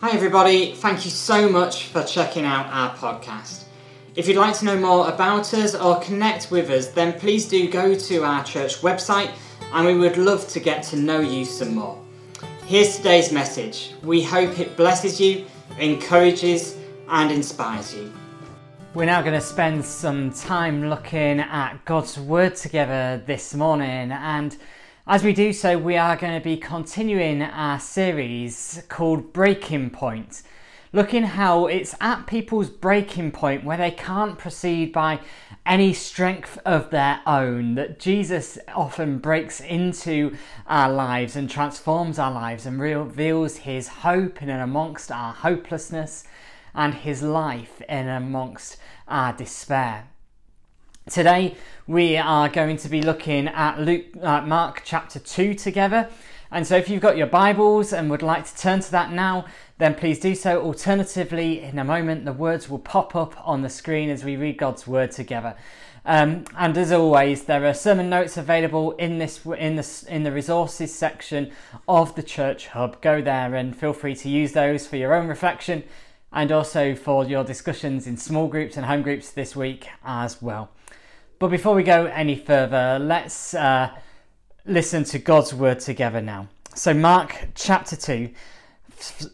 Hi, everybody. Thank you so much for checking out our podcast. If you'd like to know more about us or connect with us, then please do go to our church website and we would love to get to know you some more. Here's today's message. We hope it blesses you, encourages, and inspires you. We're now going to spend some time looking at God's Word together this morning, and as we do so, we are going to be continuing our series called Breaking Point, looking how it's at people's breaking point where they can't proceed by any strength of their own, that Jesus often breaks into our lives and transforms our lives and reveals his hope in and amongst our hopelessness and his life in amongst our despair. Today we are going to be looking at Luke, uh, Mark chapter 2 together. And so if you've got your Bibles and would like to turn to that now, then please do so. Alternatively, in a moment, the words will pop up on the screen as we read God's word together. Um, and as always, there are sermon notes available in this in the in the resources section of the Church Hub. Go there and feel free to use those for your own reflection and also for your discussions in small groups and home groups this week as well. But before we go any further, let's uh, listen to God's word together now. So, Mark chapter 2,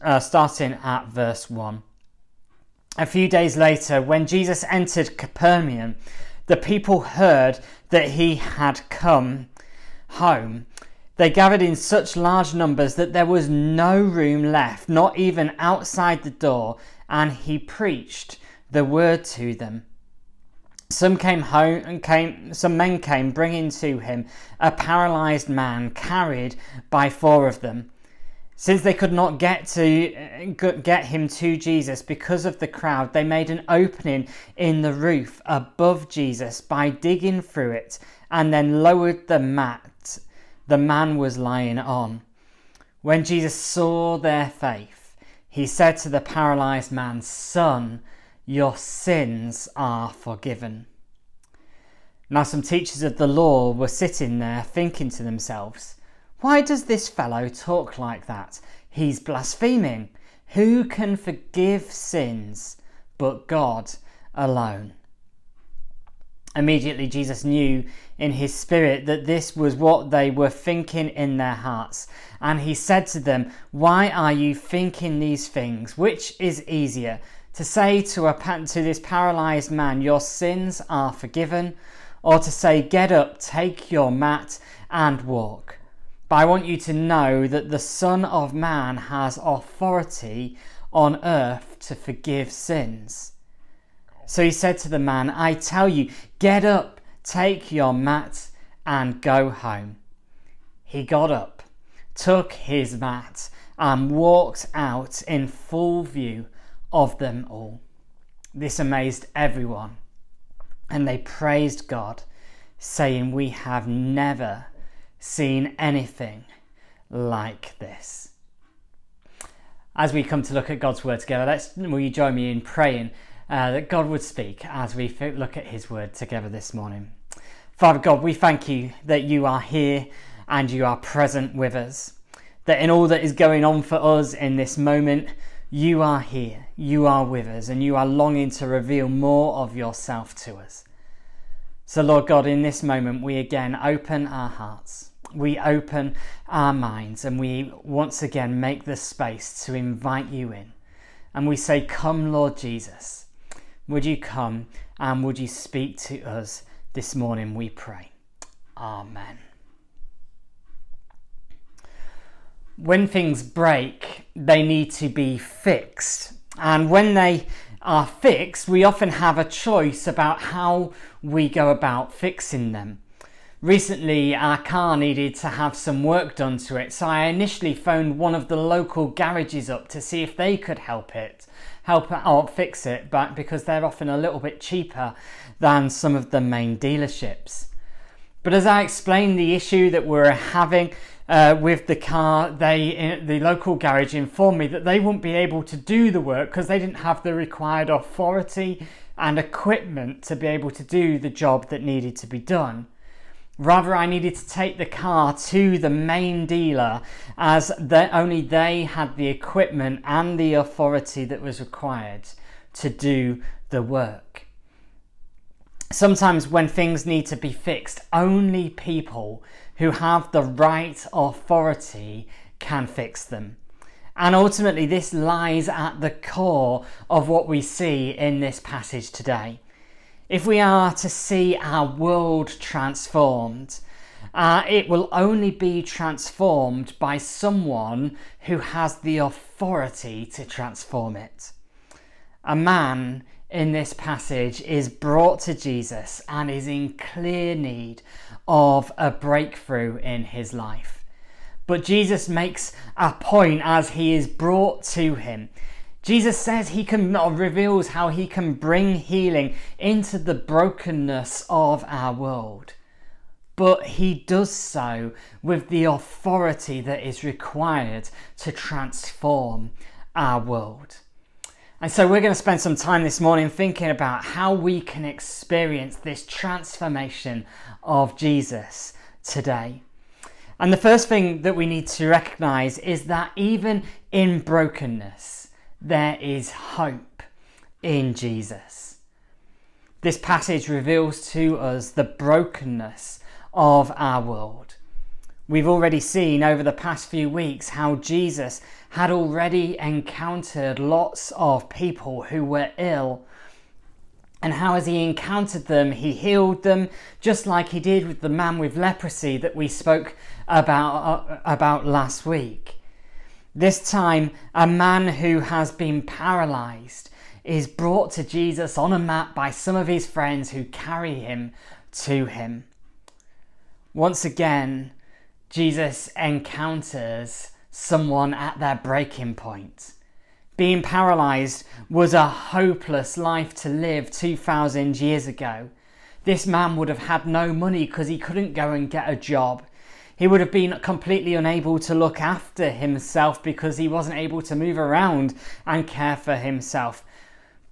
uh, starting at verse 1. A few days later, when Jesus entered Capernaum, the people heard that he had come home. They gathered in such large numbers that there was no room left, not even outside the door, and he preached the word to them. Some came home and came. Some men came, bringing to him a paralyzed man carried by four of them. Since they could not get to uh, get him to Jesus because of the crowd, they made an opening in the roof above Jesus by digging through it, and then lowered the mat the man was lying on. When Jesus saw their faith, he said to the paralyzed man, "Son." Your sins are forgiven. Now, some teachers of the law were sitting there thinking to themselves, Why does this fellow talk like that? He's blaspheming. Who can forgive sins but God alone? Immediately, Jesus knew in his spirit that this was what they were thinking in their hearts. And he said to them, Why are you thinking these things? Which is easier? To say to, a, to this paralyzed man, Your sins are forgiven, or to say, Get up, take your mat, and walk. But I want you to know that the Son of Man has authority on earth to forgive sins. So he said to the man, I tell you, get up, take your mat, and go home. He got up, took his mat, and walked out in full view of them all. This amazed everyone, and they praised God, saying, We have never seen anything like this. As we come to look at God's word together, let's will you join me in praying uh, that God would speak as we look at His word together this morning. Father God, we thank you that you are here and you are present with us. That in all that is going on for us in this moment, you are here, you are with us, and you are longing to reveal more of yourself to us. So, Lord God, in this moment, we again open our hearts, we open our minds, and we once again make the space to invite you in. And we say, Come, Lord Jesus, would you come and would you speak to us this morning, we pray. Amen. When things break, they need to be fixed. And when they are fixed, we often have a choice about how we go about fixing them. Recently, our car needed to have some work done to it, so I initially phoned one of the local garages up to see if they could help it, help or fix it, but because they're often a little bit cheaper than some of the main dealerships. But as I explained the issue that we're having, uh, with the car, they the local garage informed me that they wouldn't be able to do the work because they didn't have the required authority and equipment to be able to do the job that needed to be done. Rather, I needed to take the car to the main dealer as only they had the equipment and the authority that was required to do the work. Sometimes, when things need to be fixed, only people who have the right authority can fix them. And ultimately, this lies at the core of what we see in this passage today. If we are to see our world transformed, uh, it will only be transformed by someone who has the authority to transform it. A man in this passage is brought to Jesus and is in clear need of a breakthrough in his life. But Jesus makes a point as he is brought to him Jesus says he can or reveals how he can bring healing into the brokenness of our world. But he does so with the authority that is required to transform our world. And so we're going to spend some time this morning thinking about how we can experience this transformation of Jesus today. And the first thing that we need to recognize is that even in brokenness, there is hope in Jesus. This passage reveals to us the brokenness of our world. We've already seen over the past few weeks how Jesus had already encountered lots of people who were ill, and how, as he encountered them, he healed them, just like he did with the man with leprosy that we spoke about, uh, about last week. This time, a man who has been paralyzed is brought to Jesus on a mat by some of his friends who carry him to him. Once again, Jesus encounters someone at their breaking point. Being paralyzed was a hopeless life to live 2,000 years ago. This man would have had no money because he couldn't go and get a job. He would have been completely unable to look after himself because he wasn't able to move around and care for himself.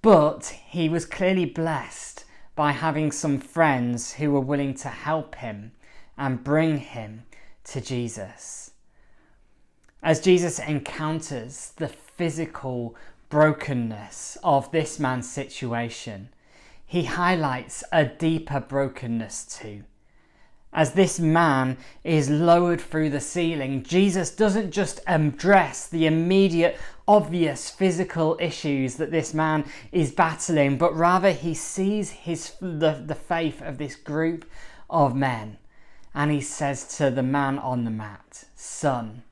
But he was clearly blessed by having some friends who were willing to help him and bring him to Jesus. As Jesus encounters the physical brokenness of this man's situation, he highlights a deeper brokenness too as this man is lowered through the ceiling, Jesus doesn't just address the immediate, obvious physical issues that this man is battling, but rather he sees his, the, the faith of this group of men. And he says to the man on the mat, Son,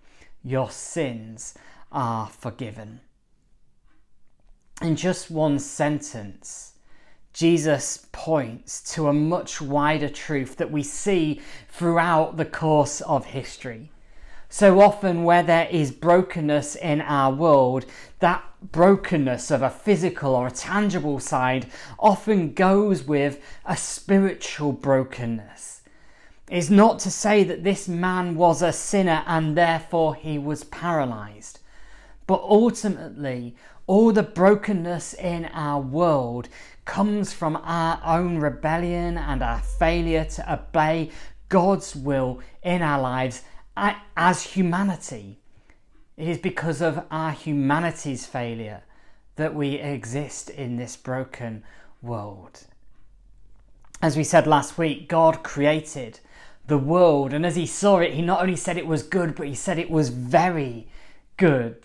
your sins are forgiven. In just one sentence, Jesus points to a much wider truth that we see throughout the course of history. So often, where there is brokenness in our world, that brokenness of a physical or a tangible side often goes with a spiritual brokenness. It's not to say that this man was a sinner and therefore he was paralyzed. But ultimately, all the brokenness in our world comes from our own rebellion and our failure to obey God's will in our lives as humanity. It is because of our humanity's failure that we exist in this broken world. As we said last week, God created the world, and as He saw it, He not only said it was good, but He said it was very good.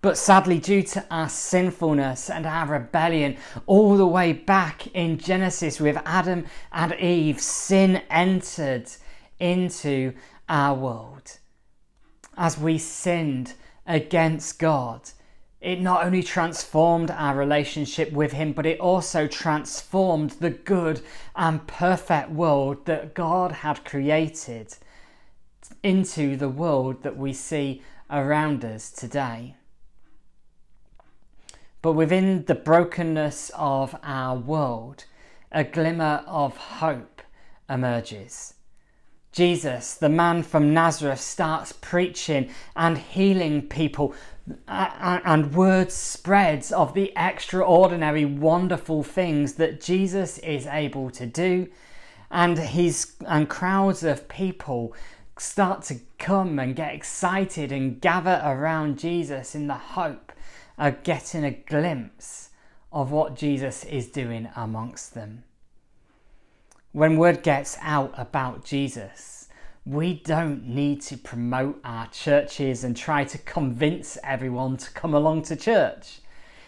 But sadly, due to our sinfulness and our rebellion, all the way back in Genesis with Adam and Eve, sin entered into our world. As we sinned against God, it not only transformed our relationship with Him, but it also transformed the good and perfect world that God had created into the world that we see around us today. But within the brokenness of our world, a glimmer of hope emerges. Jesus, the man from Nazareth, starts preaching and healing people, and word spreads of the extraordinary, wonderful things that Jesus is able to do and he's and crowds of people start to come and get excited and gather around Jesus in the hope of getting a glimpse of what Jesus is doing amongst them. When word gets out about Jesus, we don't need to promote our churches and try to convince everyone to come along to church.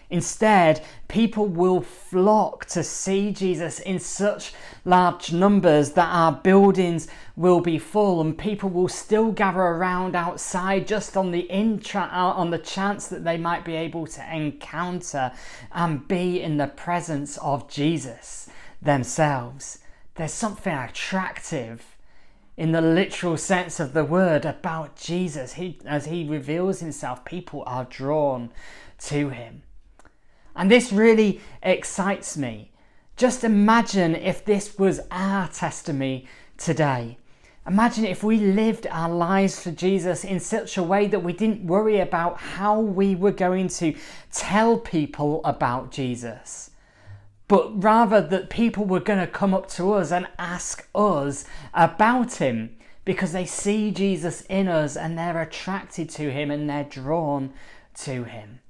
Instead, people will flock to see Jesus in such large numbers that our buildings will be full and people will still gather around outside just on the intra- uh, on the chance that they might be able to encounter and be in the presence of Jesus themselves. There's something attractive in the literal sense of the word about Jesus. He, as he reveals himself, people are drawn to him. And this really excites me. Just imagine if this was our testimony today. Imagine if we lived our lives for Jesus in such a way that we didn't worry about how we were going to tell people about Jesus, but rather that people were going to come up to us and ask us about him because they see Jesus in us and they're attracted to him and they're drawn to him.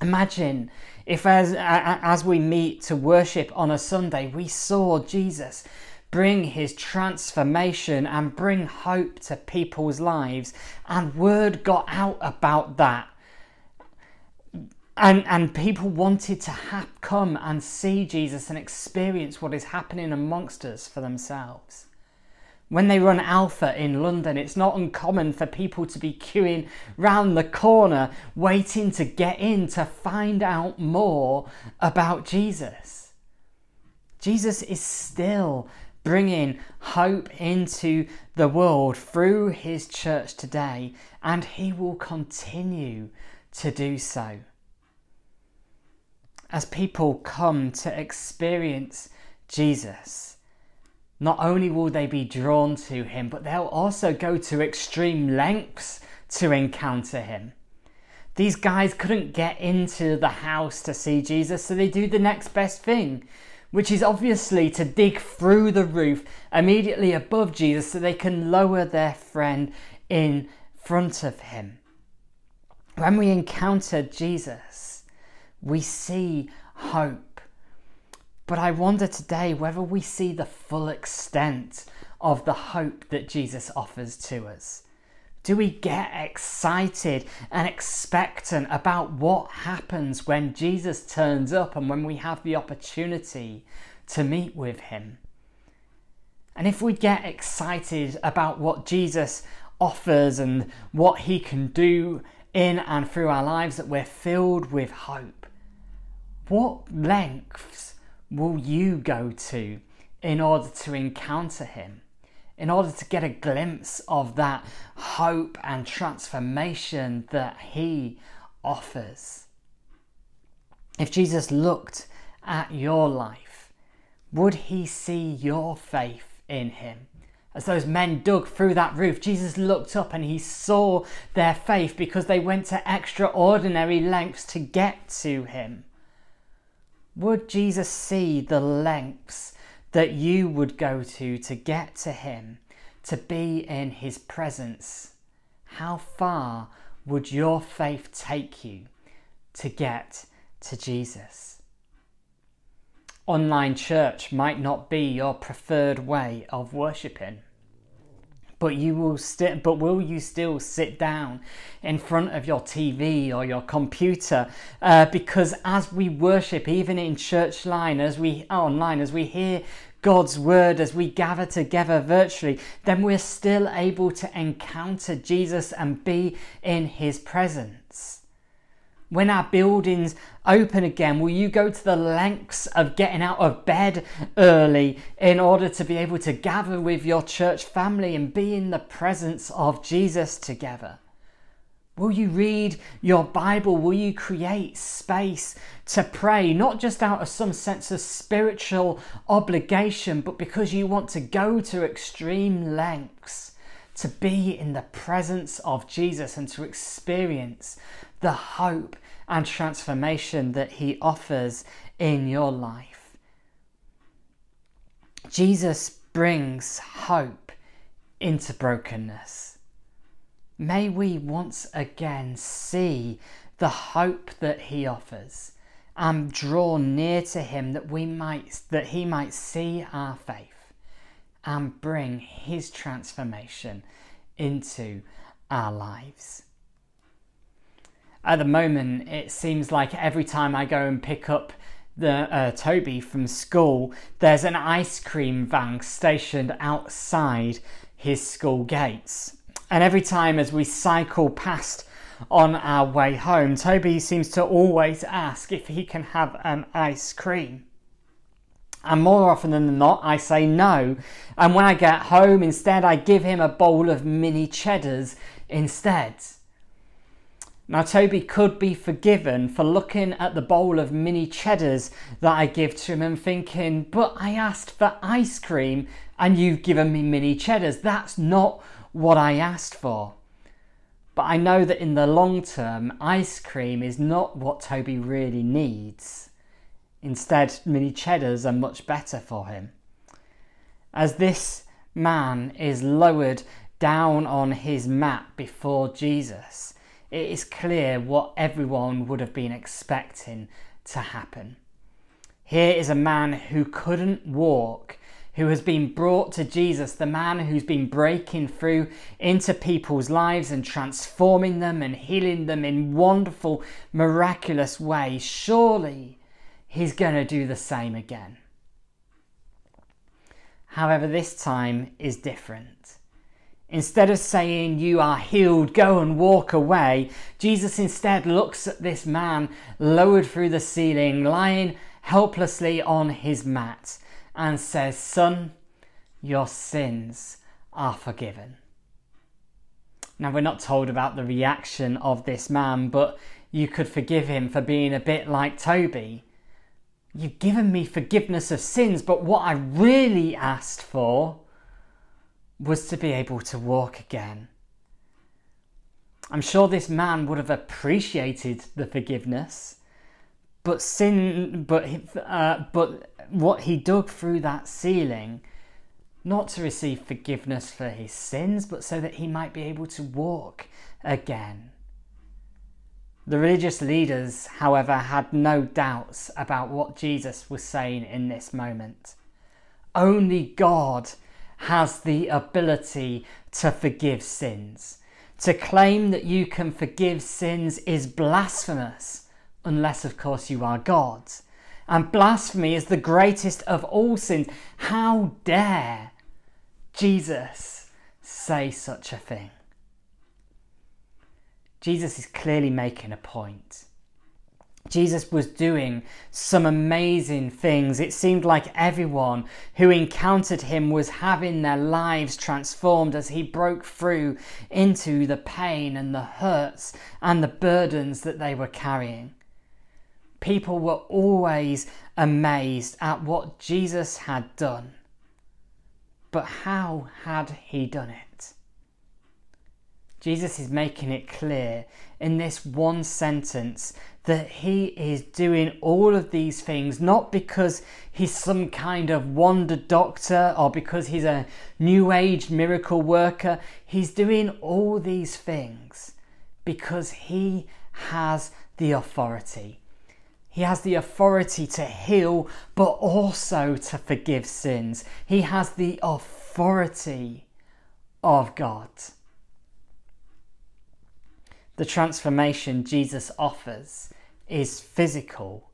Imagine if, as, as we meet to worship on a Sunday, we saw Jesus bring his transformation and bring hope to people's lives, and word got out about that. And, and people wanted to have, come and see Jesus and experience what is happening amongst us for themselves. When they run Alpha in London, it's not uncommon for people to be queuing round the corner waiting to get in to find out more about Jesus. Jesus is still bringing hope into the world through his church today, and he will continue to do so. As people come to experience Jesus, not only will they be drawn to him, but they'll also go to extreme lengths to encounter him. These guys couldn't get into the house to see Jesus, so they do the next best thing, which is obviously to dig through the roof immediately above Jesus so they can lower their friend in front of him. When we encounter Jesus, we see hope but I wonder today whether we see the full extent of the hope that Jesus offers to us. Do we get excited and expectant about what happens when Jesus turns up and when we have the opportunity to meet with him? And if we get excited about what Jesus offers and what he can do in and through our lives, that we're filled with hope, what lengths will you go to in order to encounter Him? In order to get a glimpse of that hope and transformation that He offers. If Jesus looked at your life, would He see your faith in Him? As those men dug through that roof, Jesus looked up and he saw their faith because they went to extraordinary lengths to get to him. Would Jesus see the lengths that you would go to to get to Him, to be in His presence? How far would your faith take you to get to Jesus? Online church might not be your preferred way of worshipping but you will still but will you still sit down in front of your TV or your computer? Uh, because as we worship even in church line as we online as we hear God's word as we gather together virtually then we're still able to encounter Jesus and be in his presence when our buildings open again, will you go to the lengths of getting out of bed early in order to be able to gather with your church family and be in the presence of Jesus together? Will you read your Bible? Will you create space to pray, not just out of some sense of spiritual obligation, but because you want to go to extreme lengths to be in the presence of Jesus and to experience the hope and transformation that He offers in your life. Jesus brings hope into brokenness. May we once again see the hope that he offers and draw near to him that we might that he might see our faith and bring his transformation into our lives. At the moment, it seems like every time I go and pick up the uh, Toby from school, there's an ice cream van stationed outside his school gates. And every time as we cycle past on our way home, Toby seems to always ask if he can have an ice cream. And more often than not, I say no. And when I get home, instead, I give him a bowl of mini cheddars instead. Now, Toby could be forgiven for looking at the bowl of mini cheddars that I give to him and thinking, but I asked for ice cream and you've given me mini cheddars. That's not what I asked for. But I know that in the long term, ice cream is not what Toby really needs. Instead, mini cheddars are much better for him. As this man is lowered down on his mat before Jesus, it is clear what everyone would have been expecting to happen. Here is a man who couldn't walk, who has been brought to Jesus, the man who's been breaking through into people's lives and transforming them and healing them in wonderful, miraculous ways. Surely he's going to do the same again. However, this time is different. Instead of saying, You are healed, go and walk away, Jesus instead looks at this man lowered through the ceiling, lying helplessly on his mat, and says, Son, your sins are forgiven. Now, we're not told about the reaction of this man, but you could forgive him for being a bit like Toby. You've given me forgiveness of sins, but what I really asked for was to be able to walk again. I'm sure this man would have appreciated the forgiveness, but sin, but uh, but what he dug through that ceiling, not to receive forgiveness for his sins, but so that he might be able to walk again. The religious leaders, however, had no doubts about what Jesus was saying in this moment. Only God has the ability to forgive sins. To claim that you can forgive sins is blasphemous, unless, of course, you are God. And blasphemy is the greatest of all sins. How dare Jesus say such a thing? Jesus is clearly making a point. Jesus was doing some amazing things. It seemed like everyone who encountered him was having their lives transformed as he broke through into the pain and the hurts and the burdens that they were carrying. People were always amazed at what Jesus had done. But how had he done it? Jesus is making it clear in this one sentence that he is doing all of these things not because he's some kind of wonder doctor or because he's a new age miracle worker. He's doing all these things because he has the authority. He has the authority to heal, but also to forgive sins. He has the authority of God. The transformation Jesus offers is physical,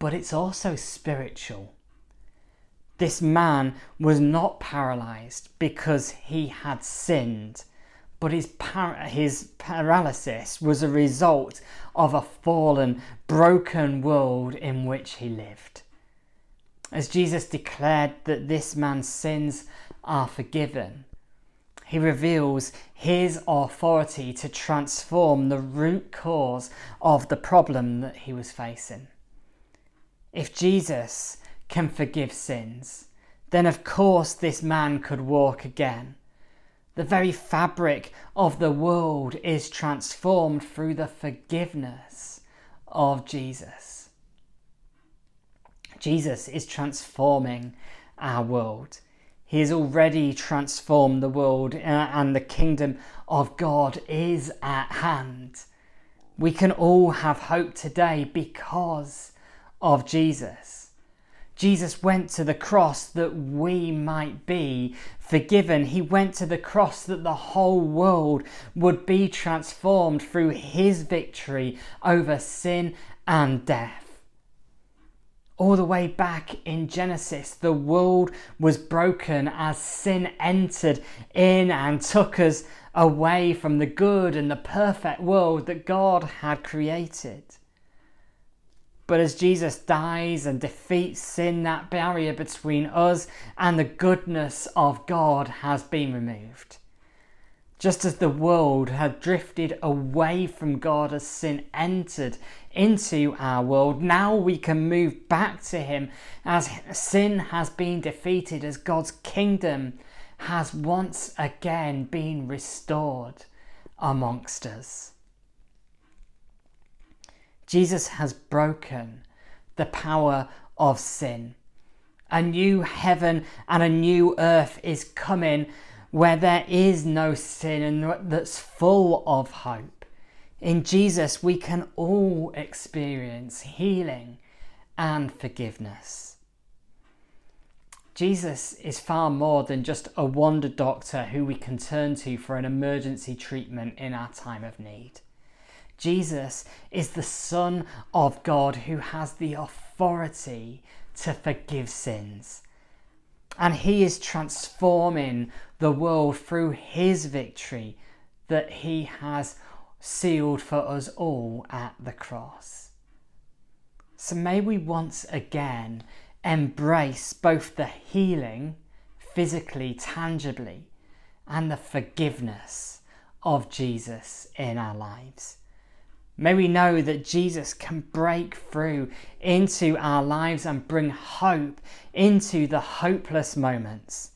but it's also spiritual. This man was not paralyzed because he had sinned, but his, par- his paralysis was a result of a fallen, broken world in which he lived. As Jesus declared that this man's sins are forgiven, he reveals his authority to transform the root cause of the problem that he was facing. If Jesus can forgive sins, then of course this man could walk again. The very fabric of the world is transformed through the forgiveness of Jesus. Jesus is transforming our world. He has already transformed the world, uh, and the kingdom of God is at hand. We can all have hope today because of Jesus. Jesus went to the cross that we might be forgiven. He went to the cross that the whole world would be transformed through his victory over sin and death. All the way back in Genesis, the world was broken as sin entered in and took us away from the good and the perfect world that God had created. But as Jesus dies and defeats sin, that barrier between us and the goodness of God has been removed. Just as the world had drifted away from God as sin entered into our world, now we can move back to Him as sin has been defeated, as God's kingdom has once again been restored amongst us. Jesus has broken the power of sin. A new heaven and a new earth is coming where there is no sin and that's full of hope. In Jesus, we can all experience healing and forgiveness. Jesus is far more than just a wonder doctor who we can turn to for an emergency treatment in our time of need. Jesus is the Son of God who has the authority to forgive sins. And he is transforming the world through his victory that he has sealed for us all at the cross. So may we once again embrace both the healing, physically, tangibly, and the forgiveness of Jesus in our lives. May we know that Jesus can break through into our lives and bring hope into the hopeless moments.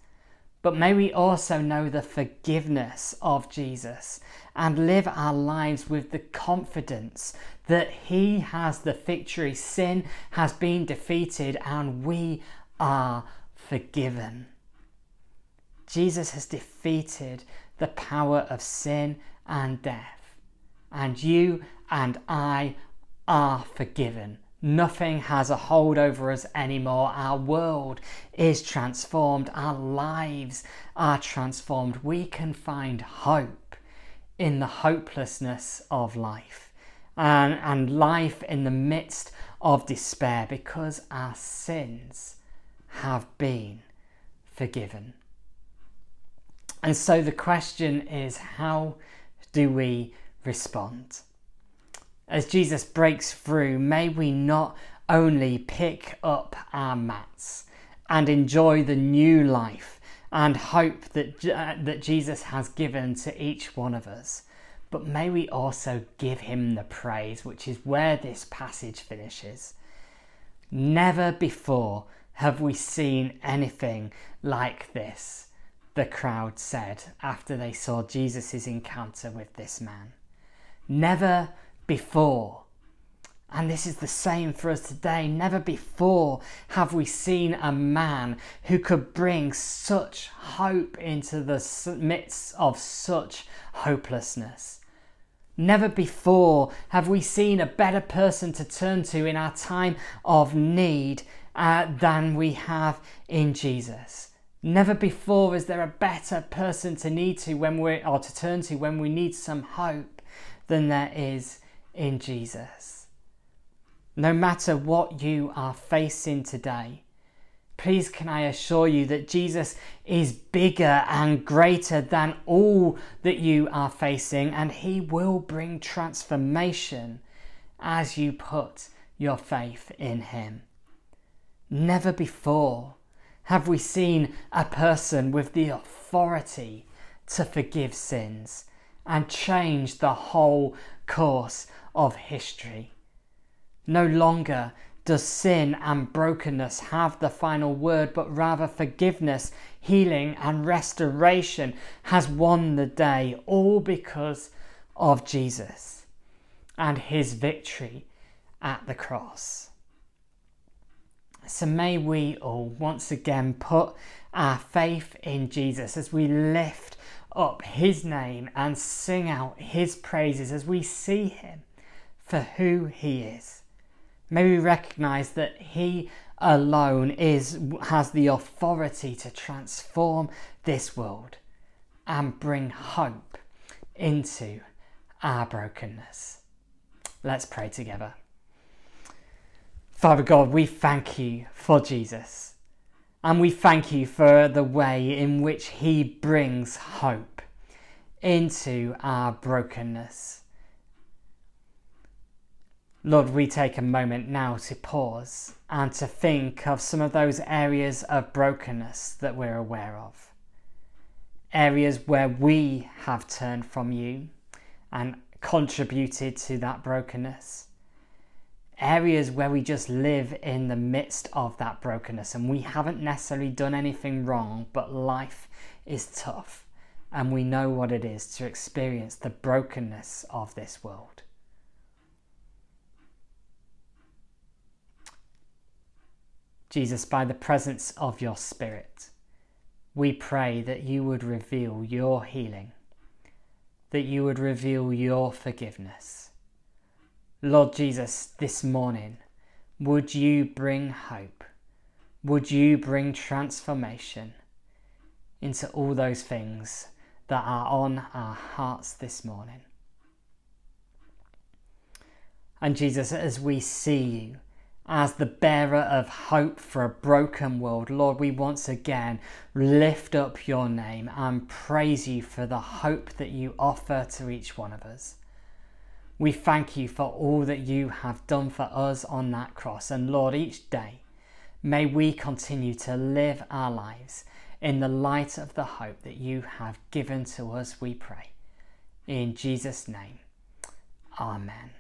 But may we also know the forgiveness of Jesus and live our lives with the confidence that He has the victory. Sin has been defeated and we are forgiven. Jesus has defeated the power of sin and death, and you and I are forgiven. Nothing has a hold over us anymore. Our world is transformed. Our lives are transformed. We can find hope in the hopelessness of life and, and life in the midst of despair because our sins have been forgiven. And so the question is how do we respond? As Jesus breaks through, may we not only pick up our mats and enjoy the new life and hope that, uh, that Jesus has given to each one of us, but may we also give him the praise, which is where this passage finishes. Never before have we seen anything like this, the crowd said after they saw Jesus' encounter with this man. Never before. And this is the same for us today. Never before have we seen a man who could bring such hope into the midst of such hopelessness. Never before have we seen a better person to turn to in our time of need uh, than we have in Jesus. Never before is there a better person to need to when we or to turn to when we need some hope than there is in Jesus. No matter what you are facing today, please can I assure you that Jesus is bigger and greater than all that you are facing, and He will bring transformation as you put your faith in Him. Never before have we seen a person with the authority to forgive sins and change the whole course of history. No longer does sin and brokenness have the final word, but rather forgiveness, healing, and restoration has won the day, all because of Jesus and his victory at the cross. So may we all once again put our faith in Jesus as we lift up his name and sing out his praises as we see him for who he is. May we recognize that he alone is has the authority to transform this world and bring hope into our brokenness. Let's pray together. Father God, we thank you for Jesus. And we thank you for the way in which he brings hope into our brokenness. Lord, we take a moment now to pause and to think of some of those areas of brokenness that we're aware of. Areas where we have turned from you and contributed to that brokenness areas where we just live in the midst of that brokenness and we haven't necessarily done anything wrong, but life is tough and we know what it is to experience the brokenness of this world. Jesus, by the presence of your Spirit, we pray that you would reveal your healing, that you would reveal your forgiveness Lord Jesus, this morning, would you bring hope? Would you bring transformation into all those things that are on our hearts this morning? And Jesus, as we see you as the bearer of hope for a broken world, Lord, we once again lift up your name and praise you for the hope that you offer to each one of us. We thank you for all that you have done for us on that cross. And Lord, each day, may we continue to live our lives in the light of the hope that you have given to us, we pray. In Jesus' name, Amen.